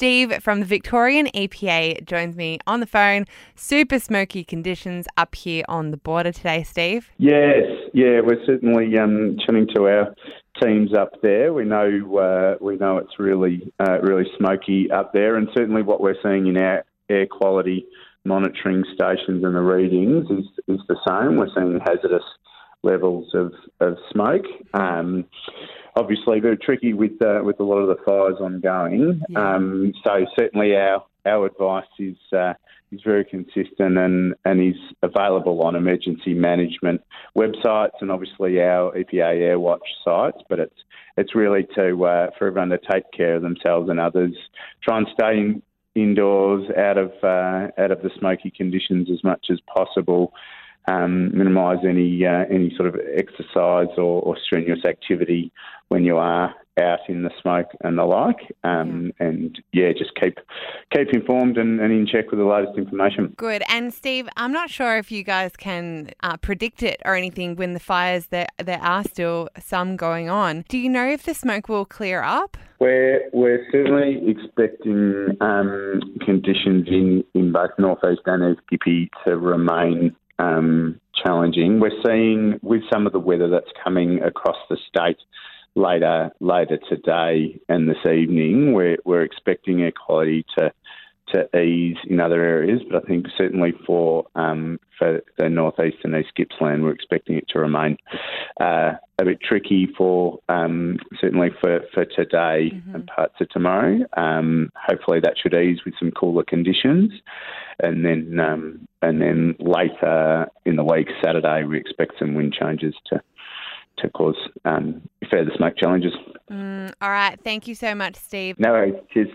Steve from the Victorian EPA joins me on the phone. Super smoky conditions up here on the border today, Steve. Yes, yeah, we're certainly um, to our teams up there. We know uh, we know it's really uh, really smoky up there, and certainly what we're seeing in our air quality monitoring stations and the readings is is the same. We're seeing hazardous levels of, of smoke. Um, obviously, very tricky with uh, with a lot of the fires ongoing. Yeah. Um, so certainly our our advice is uh, is very consistent and, and is available on emergency management websites and obviously our EPA Airwatch sites. But it's it's really to uh, for everyone to take care of themselves and others. Try and stay in, indoors, out of uh, out of the smoky conditions as much as possible um, minimise any uh, any sort of exercise or, or, strenuous activity when you are out in the smoke and the like. Um, yeah. And yeah, just keep keep informed and, and, in check with the latest information. Good. And Steve, I'm not sure if you guys can uh, predict it or anything when the fires that there are still some going on. Do you know if the smoke will clear up? We're we're certainly expecting um, conditions in, in both northeast and east Gippy to remain um, challenging. We're seeing with some of the weather that's coming across the state later later today and this evening, we're, we're expecting air quality to to ease in other areas, but I think certainly for um, for the northeast and east Gippsland, we're expecting it to remain uh, a bit tricky for um, certainly for, for today mm-hmm. and parts of tomorrow. Um, hopefully, that should ease with some cooler conditions, and then um, and then later in the week, Saturday, we expect some wind changes to to cause um, further smoke challenges. Mm, all right, thank you so much, Steve. No worries. Cheers.